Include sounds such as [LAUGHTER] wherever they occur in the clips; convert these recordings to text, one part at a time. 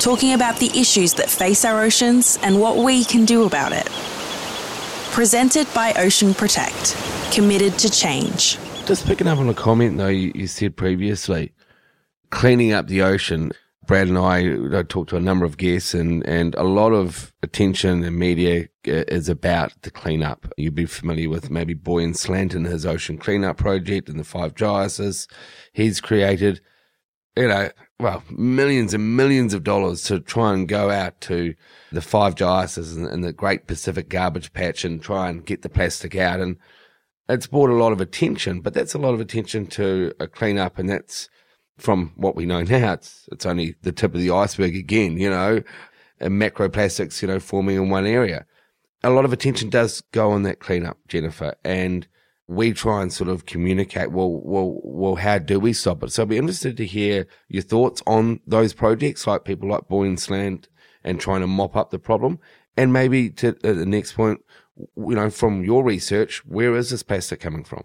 talking about the issues that face our oceans and what we can do about it. Presented by Ocean Protect, committed to change. Just picking up on a comment though you, you said previously, cleaning up the ocean. Brad and I, I talked to a number of guests and, and a lot of attention and media uh, is about the cleanup. You'd be familiar with maybe Boyan Slat and his ocean cleanup project and the five giantesses he's created you know, well, millions and millions of dollars to try and go out to the Five and, and, the Great Pacific Garbage Patch and try and get the plastic out. And it's brought a lot of attention, but that's a lot of attention to a cleanup. And that's from what we know [LAUGHS] now. It's, it's only the tip of the iceberg again, you know, and macroplastics, you know, forming in one area. A lot of attention does go on that cleanup, Jennifer. And we try and sort of communicate, well, well, well, how do we stop it? So I'd be interested to hear your thoughts on those projects, like people like Boyan Slat and trying to mop up the problem. And maybe to uh, the next point, you know, from your research, where is this plastic coming from?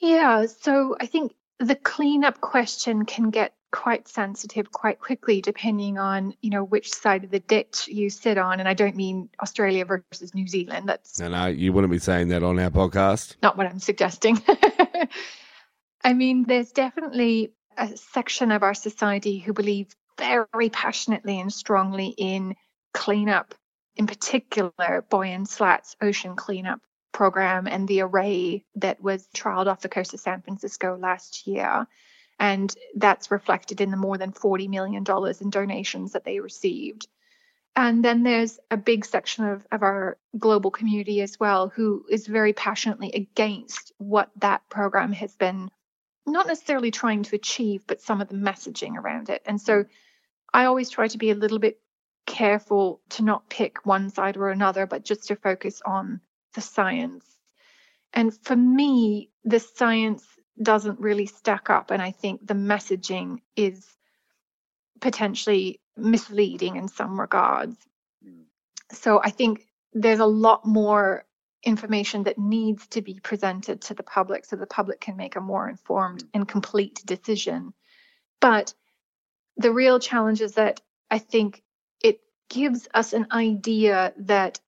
Yeah, so I think the cleanup question can get quite sensitive quite quickly depending on you know which side of the ditch you sit on and i don't mean australia versus new zealand that's no no you wouldn't be saying that on our podcast. Not what i'm suggesting. [LAUGHS] I mean there's definitely a section of our society who believe very passionately and strongly in cleanup in particular Boyan Slat's ocean cleanup program and the array that was trialed off the coast of san francisco last year and that's reflected in the more than $40 million in donations that they received. And then there's a big section of, of our global community as well who is very passionately against what that program has been not necessarily trying to achieve, but some of the messaging around it. And so I always try to be a little bit careful to not pick one side or another, but just to focus on the science. And for me, the science doesn't really stack up. And I think the messaging is potentially misleading in some regards. Mm. So I think there's a lot more information that needs to be presented to the public so the public can make a more informed mm. and complete decision. But the real challenge is that I think it gives us an idea that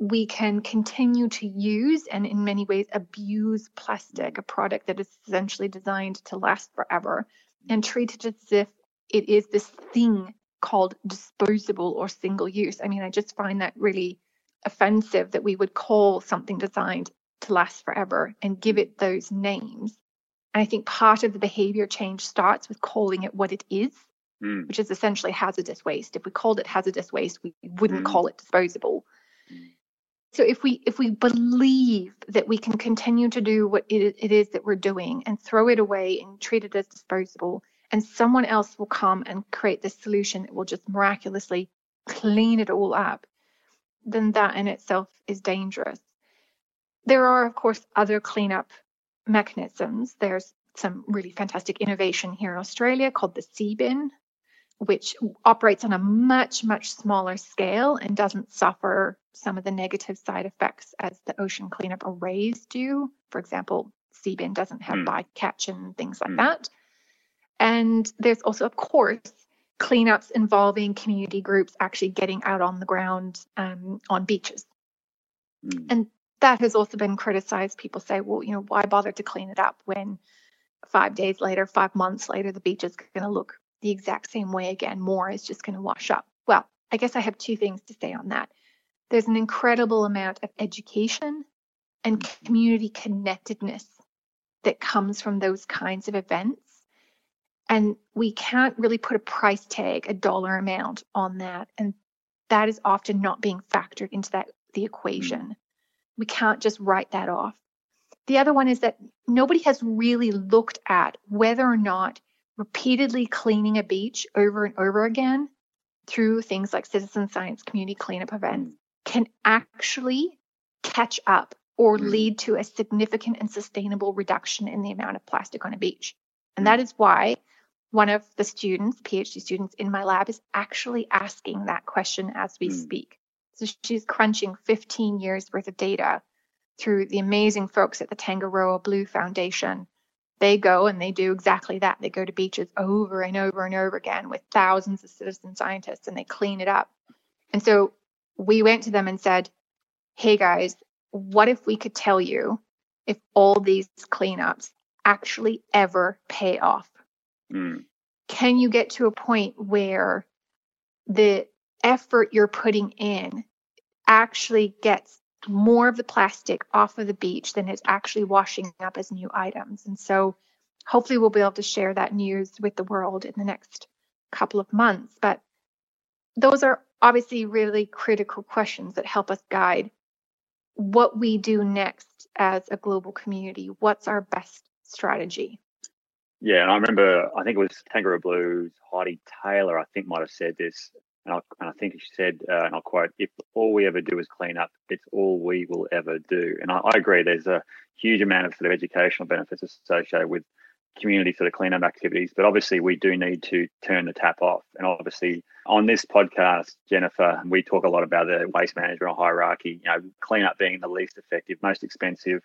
we can continue to use and in many ways abuse plastic, a product that is essentially designed to last forever, and treat it as if it is this thing called disposable or single use. I mean, I just find that really offensive that we would call something designed to last forever and give it those names. And I think part of the behavior change starts with calling it what it is, mm. which is essentially hazardous waste. If we called it hazardous waste, we wouldn't mm. call it disposable. Mm. So if we if we believe that we can continue to do what it, it is that we're doing and throw it away and treat it as disposable, and someone else will come and create this solution that will just miraculously clean it all up, then that in itself is dangerous. There are, of course, other cleanup mechanisms. There's some really fantastic innovation here in Australia called the Seabin, which operates on a much, much smaller scale and doesn't suffer some of the negative side effects as the ocean cleanup arrays do. For example, Seabin doesn't have mm. bycatch and things like mm. that. And there's also, of course, cleanups involving community groups actually getting out on the ground um, on beaches. Mm. And that has also been criticized. People say, well, you know, why bother to clean it up when five days later, five months later, the beach is going to look the exact same way again? More is just going to wash up. Well, I guess I have two things to say on that. There's an incredible amount of education and community connectedness that comes from those kinds of events. And we can't really put a price tag, a dollar amount on that. And that is often not being factored into that the equation. Mm. We can't just write that off. The other one is that nobody has really looked at whether or not repeatedly cleaning a beach over and over again through things like citizen science community cleanup events can actually catch up or mm. lead to a significant and sustainable reduction in the amount of plastic on a beach. And that is why one of the students, PhD students in my lab, is actually asking that question as we mm. speak. So she's crunching 15 years worth of data through the amazing folks at the Tangaroa Blue Foundation. They go and they do exactly that. They go to beaches over and over and over again with thousands of citizen scientists and they clean it up. And so we went to them and said, Hey guys, what if we could tell you if all these cleanups actually ever pay off? Mm. Can you get to a point where the effort you're putting in actually gets more of the plastic off of the beach than it's actually washing up as new items? And so hopefully we'll be able to share that news with the world in the next couple of months. But those are obviously really critical questions that help us guide what we do next as a global community. What's our best strategy? Yeah, and I remember, I think it was Tangaroa Blues, Heidi Taylor, I think might have said this. And I, and I think she said, uh, and I'll quote, if all we ever do is clean up, it's all we will ever do. And I, I agree, there's a huge amount of sort of educational benefits associated with community sort of cleanup activities. But obviously, we do need to turn the tap off. And obviously, on this podcast, Jennifer, we talk a lot about the waste management hierarchy. You know, cleanup being the least effective, most expensive,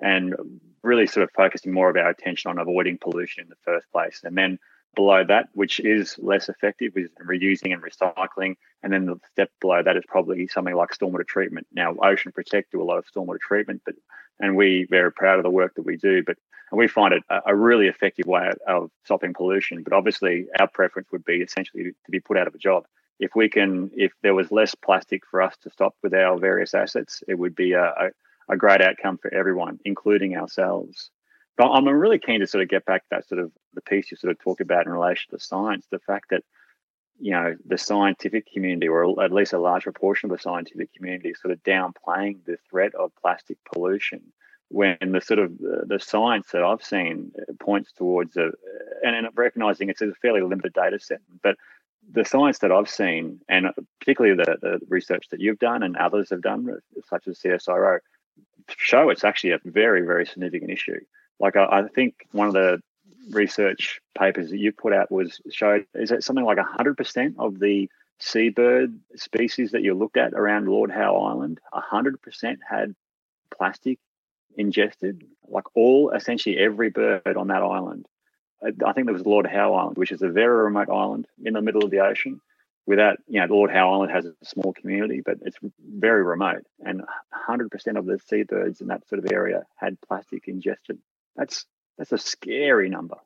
and really sort of focusing more of our attention on avoiding pollution in the first place. And then below that, which is less effective, is reusing and recycling. And then the step below that is probably something like stormwater treatment. Now, Ocean Protect do a lot of stormwater treatment, but and we very proud of the work that we do. But and we find it a, a really effective way of stopping pollution. But obviously, our preference would be essentially to be put out of a job. If we can, if there was less plastic for us to stop with our various assets, it would be a, a, a great outcome for everyone, including ourselves. But I'm really keen to sort of get back to that sort of the piece you sort of talk about in relation to science, the fact that you know the scientific community, or at least a large proportion of the scientific community, is sort of downplaying the threat of plastic pollution when the sort of uh, the science that I've seen points towards a, and, and recognizing it's a fairly limited data set, but the science that I've seen, and particularly the, the research that you've done and others have done, such as CSIRO, show it's actually a very, very significant issue. Like I, I think one of the research papers that you put out was showed is it something like 100% of the seabird species that you looked at around Lord Howe Island, 100% had plastic ingested, like all, essentially every bird on that island. I think there was Lord Howe Island, which is a very remote island in the middle of the ocean. Without, you know, Lord Howe Island has a small community, but it's very remote. And 100% of the seabirds in that sort of area had plastic ingested. That's that's a scary number.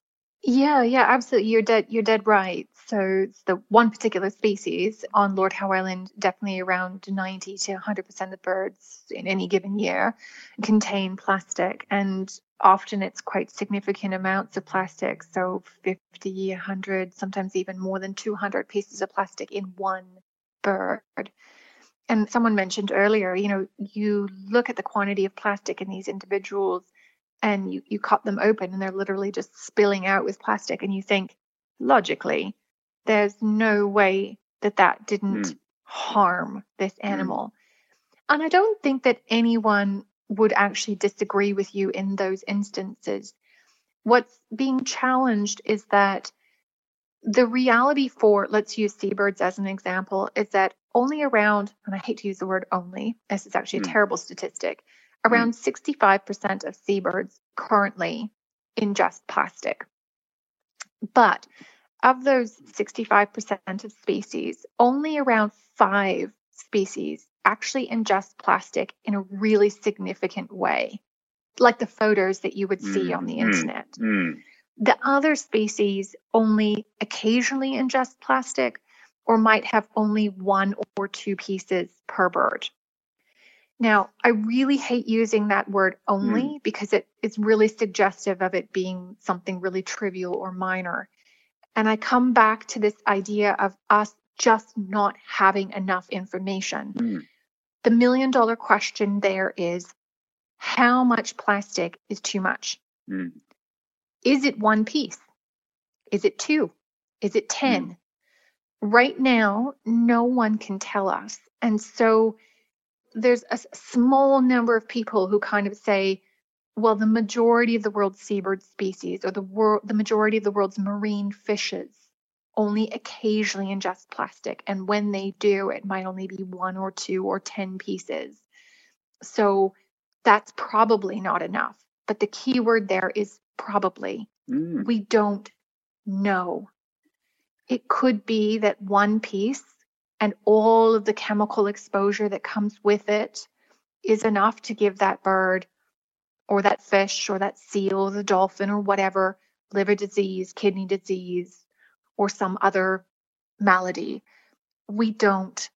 Yeah, yeah, absolutely. You're dead. You're dead right. So it's the one particular species on Lord Howe Island, definitely around 90 to 100 percent of the birds in any given year contain plastic, and often it's quite significant amounts of plastic. So 50, 100, sometimes even more than 200 pieces of plastic in one bird. And someone mentioned earlier, you know, you look at the quantity of plastic in these individuals and you, you cut them open and they're literally just spilling out with plastic and you think logically there's no way that that didn't mm. harm this hmm. animal mm. and i don't think that anyone would actually disagree with you in those instances what's being challenged is that the reality for let's use seabirds as an example is that only around and i hate to use the word only this is actually a mm. terrible statistic Around 65% of seabirds currently ingest plastic. But of those 65% of species, only around five species actually ingest plastic in a really significant way, like the photos that you would see mm, on the mm, internet. Mm. The other species only occasionally ingest plastic or might have only one or two pieces per bird. Now, I really hate using that word only mm. because it is really suggestive of it being something really trivial or minor. And I come back to this idea of us just not having enough information. Mm. The million dollar question there is how much plastic is too much? Mm. Is it one piece? Is it two? Is it 10? Mm. Right now, no one can tell us. And so there's a small number of people who kind of say, well, the majority of the world's seabird species or the world, the majority of the world's marine fishes only occasionally ingest plastic. And when they do, it might only be one or two or 10 pieces. So that's probably not enough. But the key word there is probably. Mm. We don't know. It could be that one piece and all of the chemical exposure that comes with it is enough to give that bird or that fish or that seal or the dolphin or whatever liver disease, kidney disease, or some other malady. We don't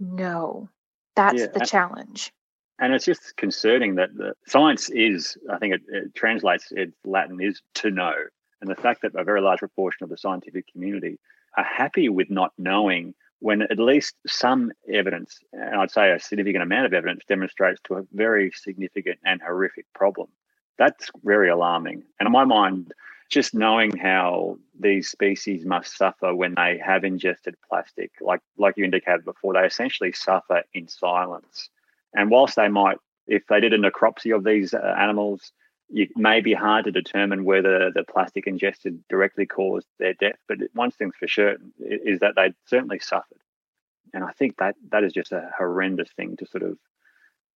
know. That's yeah, the and, challenge. And it's just concerning that the science is, I think it, it translates, its Latin is to know. And the fact that a very large proportion of the scientific community are happy with not knowing when at least some evidence, and I'd say a significant amount of evidence, demonstrates to a very significant and horrific problem. That's very alarming. And in my mind, just knowing how these species must suffer when they have ingested plastic, like like you indicated before, they essentially suffer in silence. And whilst they might, if they did a necropsy of these uh, animals, it may be hard to determine whether the plastic ingested directly caused their death, but one thing's for sure is that they certainly suffered. And I think that that is just a horrendous thing to sort of,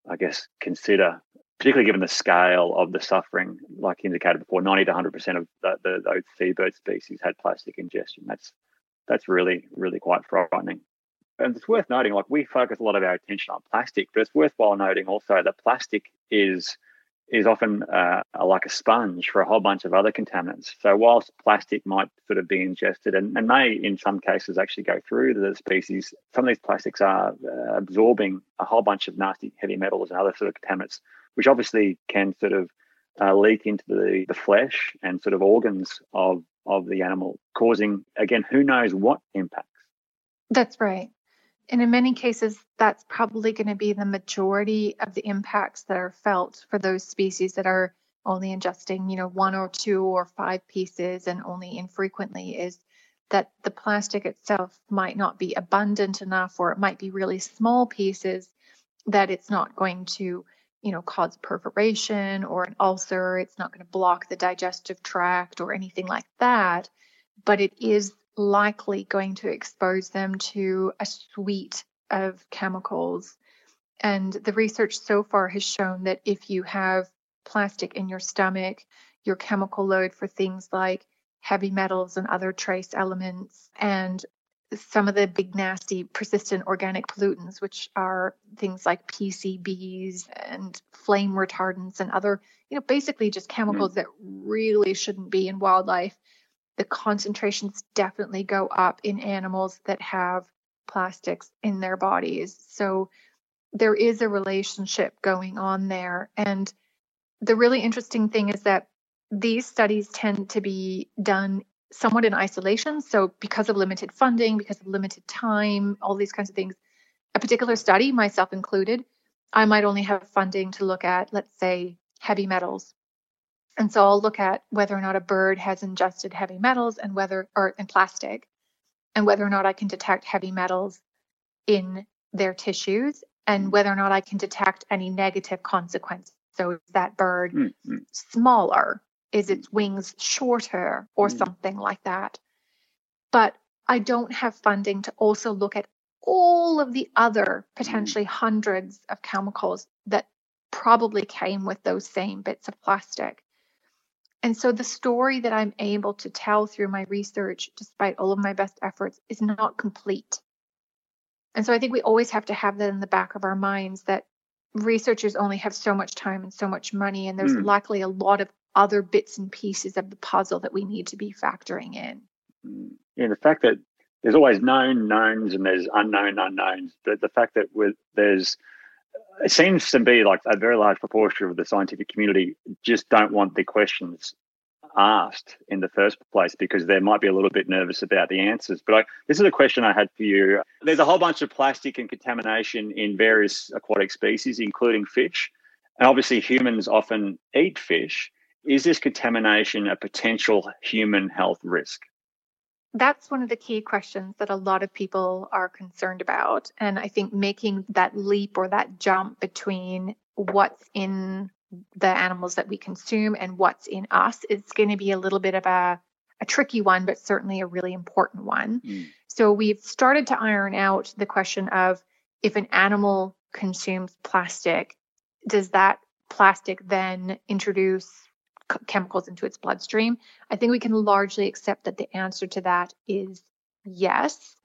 I guess, consider, particularly given the scale of the suffering. Like indicated before, 90 to 100% of the, the, those seabird species had plastic ingestion. That's that's really, really quite frightening. And it's worth noting, like we focus a lot of our attention on plastic, but it's worthwhile noting also that plastic is is often uh, like a sponge for a whole bunch of other contaminants. So whilst plastic might sort of be ingested and, and may in some cases actually go through the species, some of these plastics are uh, absorbing a whole bunch of nasty heavy metals and other sort of contaminants, which obviously can sort of uh, leak into the, the flesh and sort of organs of, of the animal, causing, again, who knows what impacts. That's right. And in many cases, that's probably going to be the majority of the impacts that are felt for those species that are only ingesting, you know, one or two or five pieces and only infrequently is that the plastic itself might not be abundant enough or it might be really small pieces that it's not going to, you know, cause perforation or an ulcer. It's not going to block the digestive tract or anything like that. But it is likely going to expose them to a suite of chemicals. And the research so far has shown that if you have plastic in your stomach, your chemical load for things like heavy metals and other trace elements and some of the big nasty persistent organic pollutants which are things like PCBs and flame retardants and other you know basically just chemicals mm. that really shouldn't be in wildlife the concentrations definitely go up in animals that have plastics in their bodies. So there is a relationship going on there. And the really interesting thing is that these studies tend to be done somewhat in isolation. So, because of limited funding, because of limited time, all these kinds of things, a particular study, myself included, I might only have funding to look at, let's say, heavy metals and so I'll look at whether or not a bird has ingested heavy metals and whether or in plastic and whether or not I can detect heavy metals in their tissues and whether or not I can detect any negative consequences. So is that bird mm-hmm. smaller? Is its wings shorter or mm-hmm. something like that? But I don't have funding to also look at all of the other potentially mm-hmm. hundreds of chemicals that probably came with those same bits of plastic. And so the story that I'm able to tell through my research, despite all of my best efforts, is not complete. And so I think we always have to have that in the back of our minds that researchers only have so much time and so much money, and there's mm. likely a lot of other bits and pieces of the puzzle that we need to be factoring in. Mm. Yeah, the fact that there's always known knowns and there's unknown unknowns, but the fact that with, there's it seems to be like a very large proportion of the scientific community just don't want the questions asked in the first place because they might be a little bit nervous about the answers. But I, this is a question I had for you. There's a whole bunch of plastic and contamination in various aquatic species, including fish. And obviously, humans often eat fish. Is this contamination a potential human health risk? That's one of the key questions that a lot of people are concerned about. And I think making that leap or that jump between what's in the animals that we consume and what's in us is going to be a little bit of a, a tricky one, but certainly a really important one. Mm. So we've started to iron out the question of if an animal consumes plastic, does that plastic then introduce chemicals into its bloodstream? I think we can largely accept that the answer to that is yes.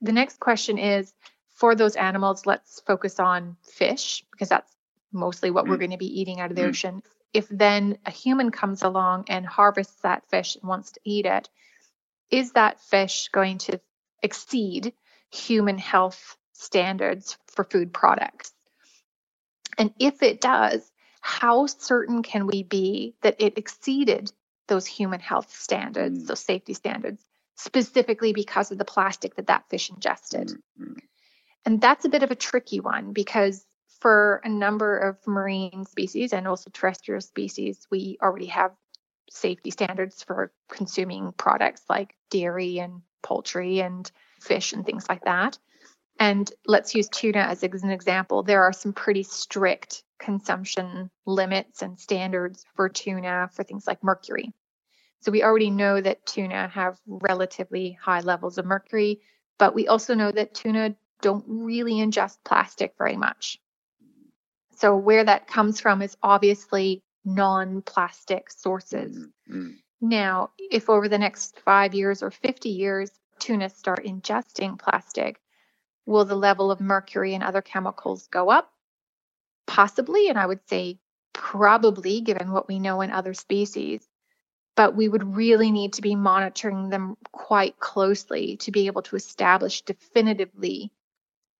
The next question is for those animals, let's focus on fish because that's mostly what mm. we're going to be eating out of the mm. ocean. If then a human comes along and harvests that fish and wants to eat it, is that fish going to exceed human health standards for food products? And if it does, how certain can we be that it exceeded those human health standards, mm. those safety standards, specifically because of the plastic that that fish ingested? Mm-hmm. And that's a bit of a tricky one because for a number of marine species and also terrestrial species, we already have safety standards for consuming products like dairy and poultry and fish and things like that. And let's use tuna as an example. There are some pretty strict consumption limits and standards for tuna for things like mercury. So we already know that tuna have relatively high levels of mercury, but we also know that tuna don't really ingest plastic very much. So where that comes from is obviously non-plastic sources. Mm-hmm. Now, if over the next 5 years or 50 years tuna start ingesting plastic, will the level of mercury and other chemicals go up? Possibly, and I would say probably given what we know in other species. But we would really need to be monitoring them quite closely to be able to establish definitively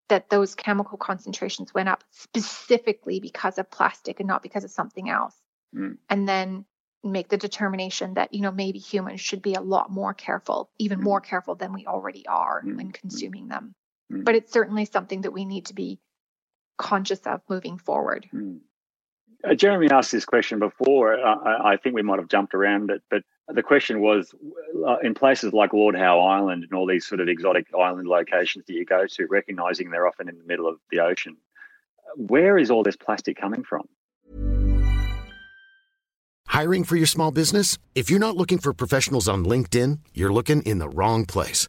that those chemical concentrations went up specifically because of plastic and not because of something else. Mm. And then make the determination that, you know, maybe humans should be a lot more careful, even mm. more careful than we already are mm. when consuming them. Mm. But it's certainly something that we need to be conscious of moving forward. Mm. Uh, Jeremy asked this question before. Uh, I, I, think we might have jumped around it, but the question was uh, in places like Lord Howe Island and all these sort of exotic island locations that you go to, recognizing they're often in the middle of the ocean, where is all this plastic coming from? Hiring for your small business? If you're not looking for professionals on LinkedIn, you're looking in the wrong place.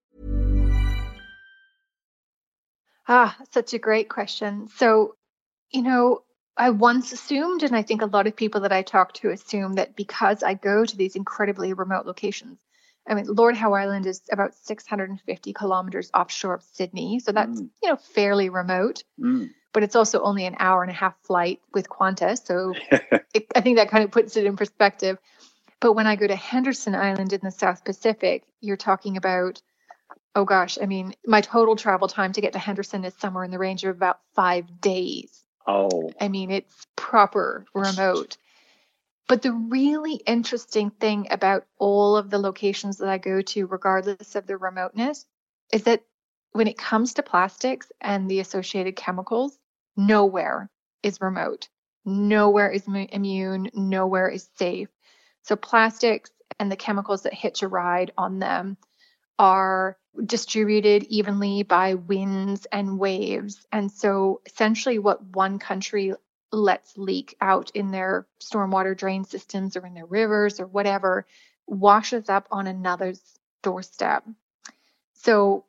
Ah, such a great question. So, you know, I once assumed, and I think a lot of people that I talk to assume that because I go to these incredibly remote locations, I mean, Lord Howe Island is about 650 kilometers offshore of Sydney, so that's mm. you know fairly remote. Mm. But it's also only an hour and a half flight with Qantas, so [LAUGHS] it, I think that kind of puts it in perspective. But when I go to Henderson Island in the South Pacific, you're talking about, oh gosh, I mean, my total travel time to get to Henderson is somewhere in the range of about five days Oh. I mean, it's proper remote. But the really interesting thing about all of the locations that I go to, regardless of their remoteness, is that when it comes to plastics and the associated chemicals, nowhere is remote. Nowhere is immune. Nowhere is safe. So, plastics and the chemicals that hitch a ride on them are distributed evenly by winds and waves. And so, essentially, what one country lets leak out in their stormwater drain systems or in their rivers or whatever washes up on another's doorstep. So,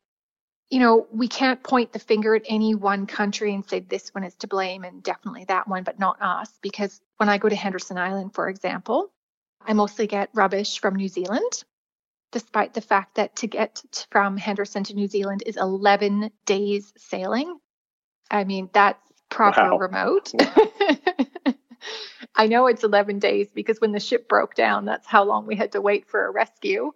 you know, we can't point the finger at any one country and say this one is to blame and definitely that one, but not us. Because when I go to Henderson Island, for example, I mostly get rubbish from New Zealand, despite the fact that to get from Henderson to New Zealand is 11 days sailing. I mean, that's proper wow. remote. [LAUGHS] I know it's 11 days because when the ship broke down, that's how long we had to wait for a rescue.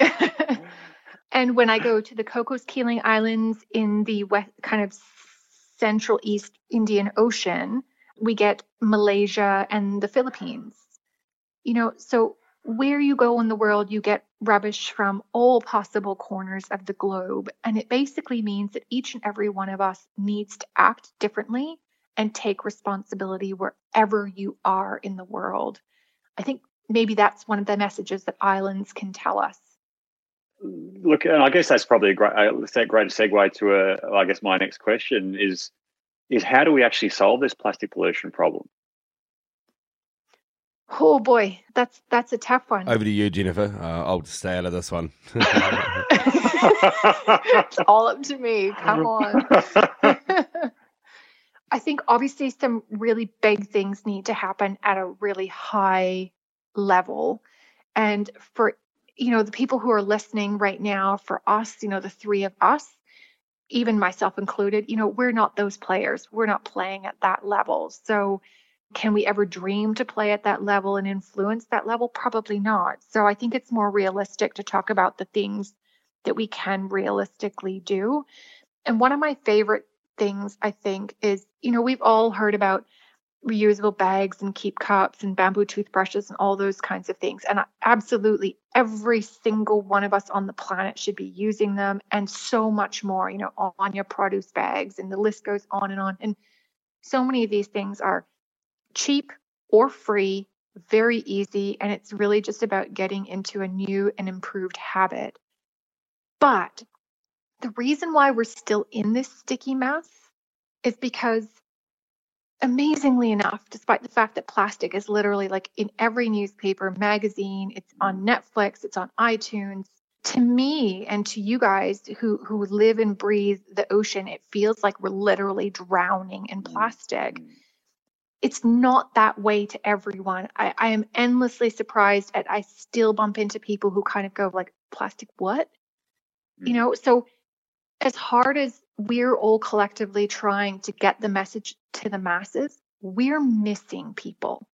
[LAUGHS] and when I go to the Cocos Keeling Islands in the west, kind of central east Indian Ocean, we get Malaysia and the Philippines. You know, so where you go in the world, you get rubbish from all possible corners of the globe. And it basically means that each and every one of us needs to act differently and take responsibility wherever you are in the world. I think maybe that's one of the messages that islands can tell us. Look, and I guess that's probably a great, a great segue to a, I guess my next question is, is how do we actually solve this plastic pollution problem? Oh boy, that's that's a tough one. Over to you, Jennifer. Uh, I'll stay out of this one. it's all up to me. Come [LAUGHS] on. [LAUGHS] I think obviously some really big things need to happen at a really high level. And for you know the people who are listening right now, for us, you know, the three of us, even myself included, you know, we're not those players. We're not playing at that level. So can we ever dream to play at that level and influence that level? Probably not. So I think it's more realistic to talk about the things that we can realistically do. And one of my favorite things, I think, is you know, we've all heard about reusable bags and keep cups and bamboo toothbrushes and all those kinds of things. And absolutely every single one of us on the planet should be using them and so much more, you know, on your produce bags and the list goes on and on. And so many of these things are cheap or free, very easy, and it's really just about getting into a new and improved habit. But the reason why we're still in this sticky mess is because amazingly enough, despite the fact that plastic is literally like in every newspaper, magazine, it's on Netflix, it's on iTunes, to me and to you guys who who live and breathe the ocean, it feels like we're literally drowning in plastic. Mm-hmm it's not that way to everyone. I, I am endlessly surprised at I still bump into people who kind of go like plastic what? Mm. You know, so as hard as we're all collectively trying to get the message to the masses, we're missing people.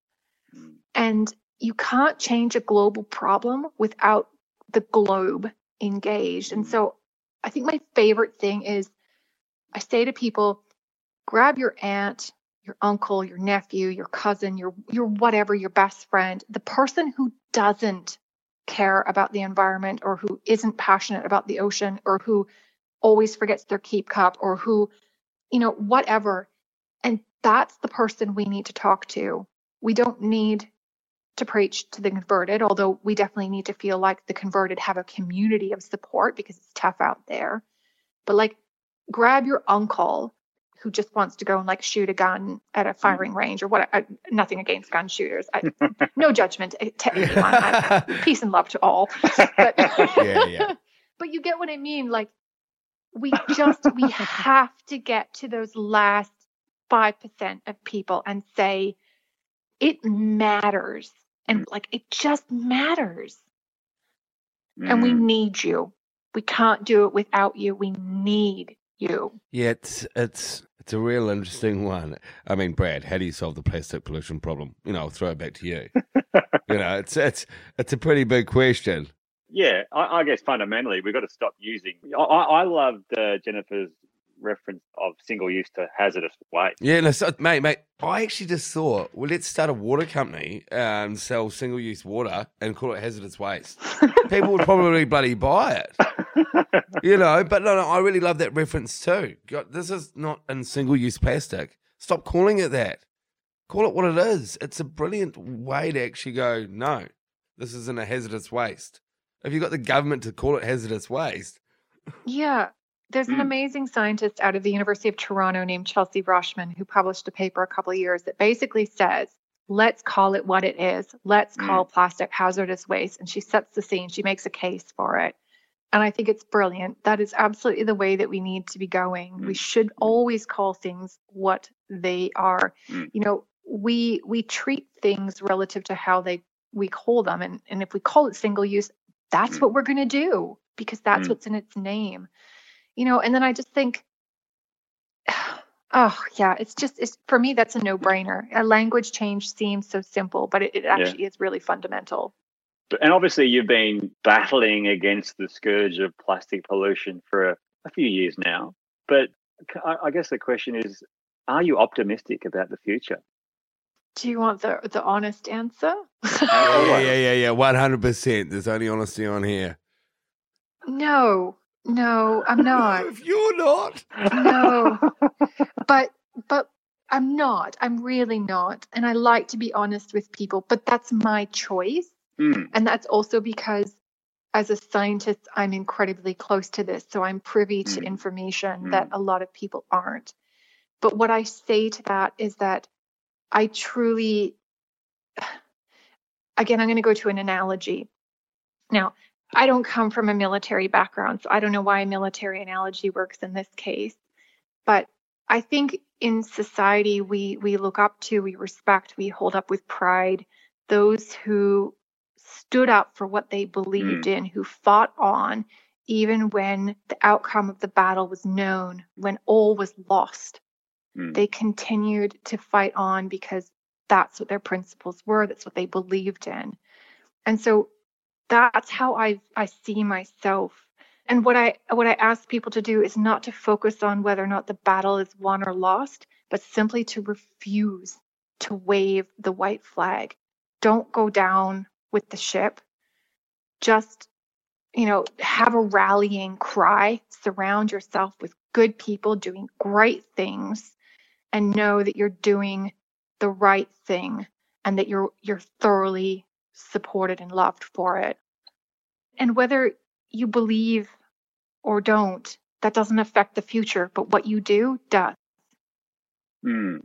Mm. And you can't change a global problem without the globe engaged. And mm. so I think my favorite thing is I say to people, grab your aunt, your uncle, your nephew, your cousin, your your whatever, your best friend, the person who doesn't care about the environment or who isn't passionate about the ocean or who always forgets their keep cup or who you know whatever. And that's the person we need to talk to. We don't need to preach to the converted although we definitely need to feel like the converted have a community of support because it's tough out there. But like grab your uncle who just wants to go and like shoot a gun at a mm-hmm. firing range or what. I, uh, nothing against gun shooters. I, [LAUGHS] no judgment to anyone. I, [LAUGHS] peace and love to all. But, [LAUGHS] yeah, yeah. but you get what I mean. Like we just we have to get to those last five percent of people and say it matters, and mm. like it just matters, mm. and we mm. need you. We can't do it without you. We need you. Yeah, it's it's it's a real interesting one. I mean, Brad, how do you solve the plastic pollution problem? You know, I'll throw it back to you. [LAUGHS] you know, it's it's it's a pretty big question. Yeah, I, I guess fundamentally we've got to stop using. I, I loved uh, Jennifer's reference of single use to hazardous waste. Yeah, no, so, mate, mate. I actually just thought, well, let's start a water company and sell single use water and call it hazardous waste. [LAUGHS] People would probably bloody buy it, [LAUGHS] you know. But no, no, I really love that reference too. God, this is not in single use plastic. Stop calling it that. Call it what it is. It's a brilliant way to actually go, no, this isn't a hazardous waste. If you've got the government to call it hazardous waste, Yeah. There's an Mm. amazing scientist out of the University of Toronto named Chelsea Rochman who published a paper a couple of years that basically says, let's call it what it is. Let's call plastic hazardous waste. And she sets the scene, she makes a case for it. And I think it's brilliant. That is absolutely the way that we need to be going. We Mm. should always call things what they are. Mm. You know, we we treat things relative to how they we call them. And, and if we call it single use, that's Mm. what we're going to do because that's what's in its name you know and then i just think [SIGHS] oh yeah it's just it's for me that's a no-brainer a language change seems so simple but it, it actually is really fundamental And obviously, you've been battling against the scourge of plastic pollution for a, a few years now. But I guess the question is are you optimistic about the future? do you want the the honest answer? Yeah, [LAUGHS] yeah, yeah, yeah, one hundred percent. There's only honesty on here. no. No i'm [LAUGHS] not. If you're not, no. [LAUGHS] But but i'm not. I'm really not. And i like to be honest with people but that's my choice Mm, And that's also because as a scientist, I'm incredibly close to this. So I'm privy to Mm. information that a lot of people aren't. But what I say to that is that I truly, [SIGHS] again, I'm going to go to an analogy. Now, I don't come from a military background, so I don't know why a military analogy works in this case. But I think in society, we, we look up to, we respect, we hold up with pride those who stood up for what they believed in, who fought on, even when the outcome of the battle was known, when all was lost. mm, They continued to fight on because that's what their principles were, that's what they believed in. And so that's how I, I see myself. And what I what I ask people to do is not to focus on whether or not the battle is won or lost, but simply to refuse to wave the white flag. Don't go down with the ship. Just, you know, have a rallying cry. Surround yourself with good people doing great things and know that you're doing the right thing and that you're you're thoroughly supported and loved for it. And whether you believe or don't, that doesn't affect the future, but what you do does. mm.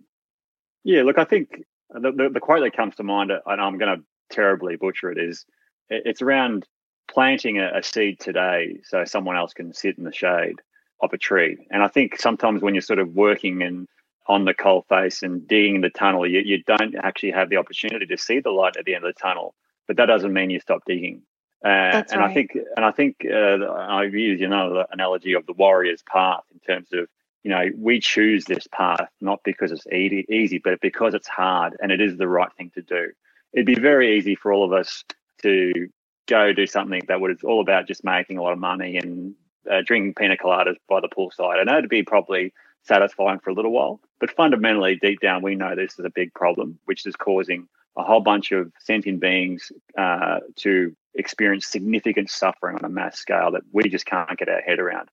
Yeah, look, I think the, the, the quote that comes to mind, and I'm going to terribly butcher it, is it's around planting a, a seed today so someone else can sit in the shade of a tree. And I think sometimes when you're sort of working and on the coal face and digging in the tunnel, you, you don't actually have the opportunity to see the light at the end of the tunnel. But that doesn't mean you stop digging. Uh, and I think, and I think uh, I use you know the analogy of the warrior's path in terms of you know we choose this path not because it's easy, easy, but because it's hard and it is the right thing to do. It'd be very easy for all of us to go do something that was all about just making a lot of money and uh, drinking pina coladas by the poolside. I know it'd be probably satisfying for a little while, but fundamentally, deep down, we know this is a big problem, which is causing a whole bunch of sentient beings uh, to experience significant suffering on a mass scale that we just can't get our head around.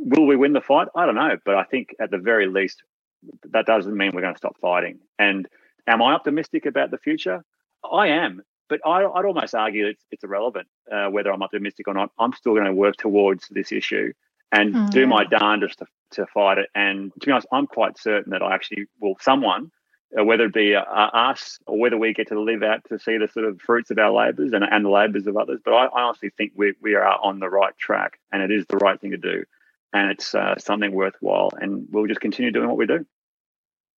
Will we win the fight? I don't know, but I think at the very least, that doesn't mean we're going to stop fighting. And am I optimistic about the future? I am, but I, I'd almost argue it's, it's irrelevant uh, whether I'm optimistic or not. I'm still going to work towards this issue and Mm, do my yeah. darndest to, to fight it. And to be honest, I'm quite certain that I actually will, someone, uh, whether it be uh, us or whether we get to live out to see the sort of fruits of our labours and, and the labours of others, but I, I honestly think we, we are on the right track and it is the right thing to do. And it's uh, something worthwhile, and we'll just continue doing what we do.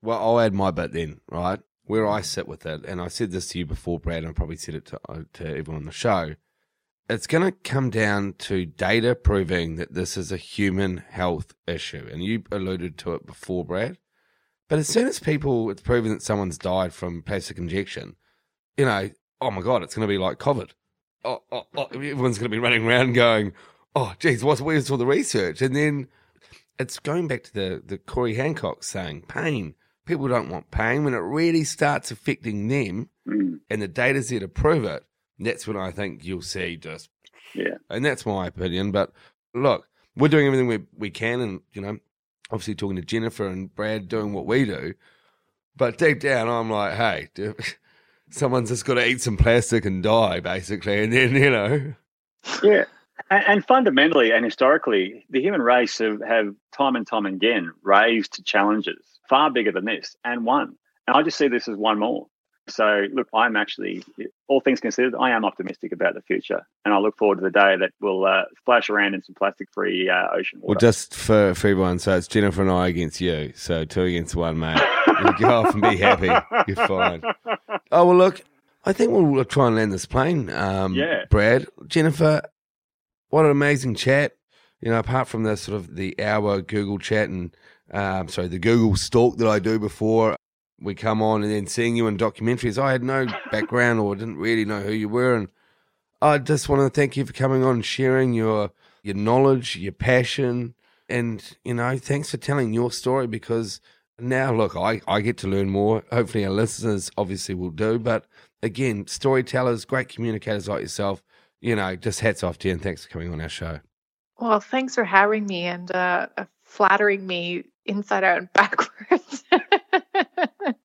Well, I'll add my bit then, right? Where I sit with it, and I said this to you before, Brad, and I probably said it to, uh, to everyone on the show. It's going to come down to data proving that this is a human health issue. And you alluded to it before, Brad. But as soon as people, it's proven that someone's died from plastic injection, you know, oh my God, it's going to be like COVID. Oh, oh, oh, everyone's going to be running around going, oh, geez, what's, where's all the research? And then it's going back to the, the Corey Hancock saying pain. People don't want pain. When it really starts affecting them Mm. and the data's there to prove it, that's when I think you'll see just, Yeah. and that's my opinion. But look, we're doing everything we, we can and, you know, obviously talking to Jennifer and Brad doing what we do. But deep down, I'm like, hey, dude, [LAUGHS] someone's just got to eat some plastic and die, basically. And then, you know, Yeah. And, and fundamentally and historically, the human race have, have time and time again raised challenges far bigger than this and won. And I just see this as one more. So, look, I'm actually, all things considered, I am optimistic about the future. And I look forward to the day that we'll uh, splash around in some plastic free uh, ocean water. Well, just for, for everyone, so it's Jennifer and I against you. So two against one, mate. Go off and be happy. You're fine. Oh, well, look, I think we'll try and land this plane, um, Yeah. Brad. Jennifer, what an amazing chat. You know, apart from the sort of the hour Google chat and, um, sorry, the Google stalk that I do before we come on and then seeing you in documentaries, I had no background or didn't really know who you were. And I just want to thank you for coming on and sharing your your knowledge, your passion, and you know, thanks for telling your story because now look, I, I get to learn more. Hopefully our listeners obviously will do. But again, storytellers, great communicators like yourself, you know, just hats off to you and thanks for coming on our show. Well, thanks for having me and uh, flattering me inside out and [LAUGHS] backwards.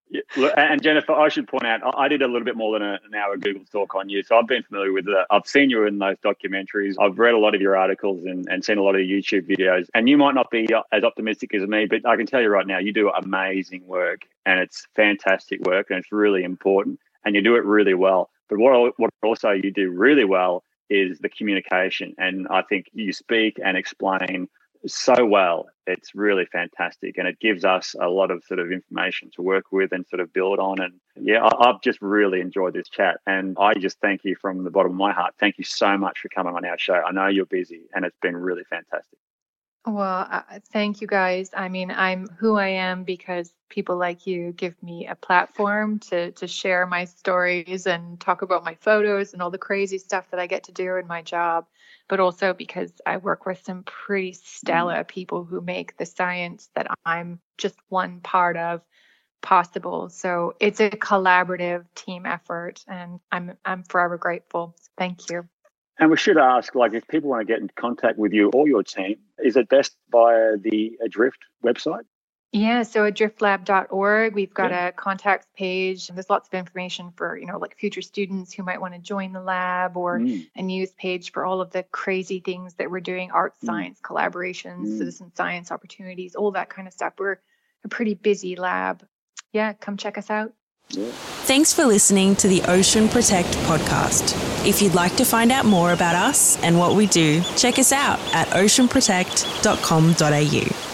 Yeah, and Jennifer, I should point out, I did a little bit more than an hour Google talk on you, so I've been familiar with it. I've seen you in those documentaries. I've read a lot of your articles and, and seen a lot of YouTube videos. And you might not be uh, as optimistic as me, but I can tell you right now, you do amazing work, and it's fantastic work, and it's really important, and you do it really well. But what what also you do really well is the communication, and I think you speak and explain so well. It's really fantastic, and it gives us a lot of sort of information to work with and sort of build on. And yeah, I, I've just really enjoyed this chat, and I just thank you from the bottom of my heart. Thank you so much for coming on our show. I know you're busy, and it's been really fantastic. well, uh, thank you guys. I mean, I'm who I am because people like you give me a platform to to share my stories and talk about my photos and all the crazy stuff that I get to do in my job, but also because I work with some pretty mm-hmm. stellar people who make the science that I'm just one part of possible. So it's a collaborative team effort and I'm I'm forever grateful. Thank you. And we should ask, like, if people want to get in contact with you or your team, is it best via the Adrift website? Yeah, so adriftlab.org, we've got Yeah. a contacts page. and There's lots of information for, you know, like future students who might want to join the lab or Mm. a news page for all of the crazy things that we're doing art Mm. science collaborations, Mm. citizen science opportunities, all that kind of stuff. We're a pretty busy lab. Yeah, come check us out. Yeah. Thanks for listening to the Ocean Protect podcast. If you'd like to find out more about us and what we do, check us out at oceanprotect.com.au.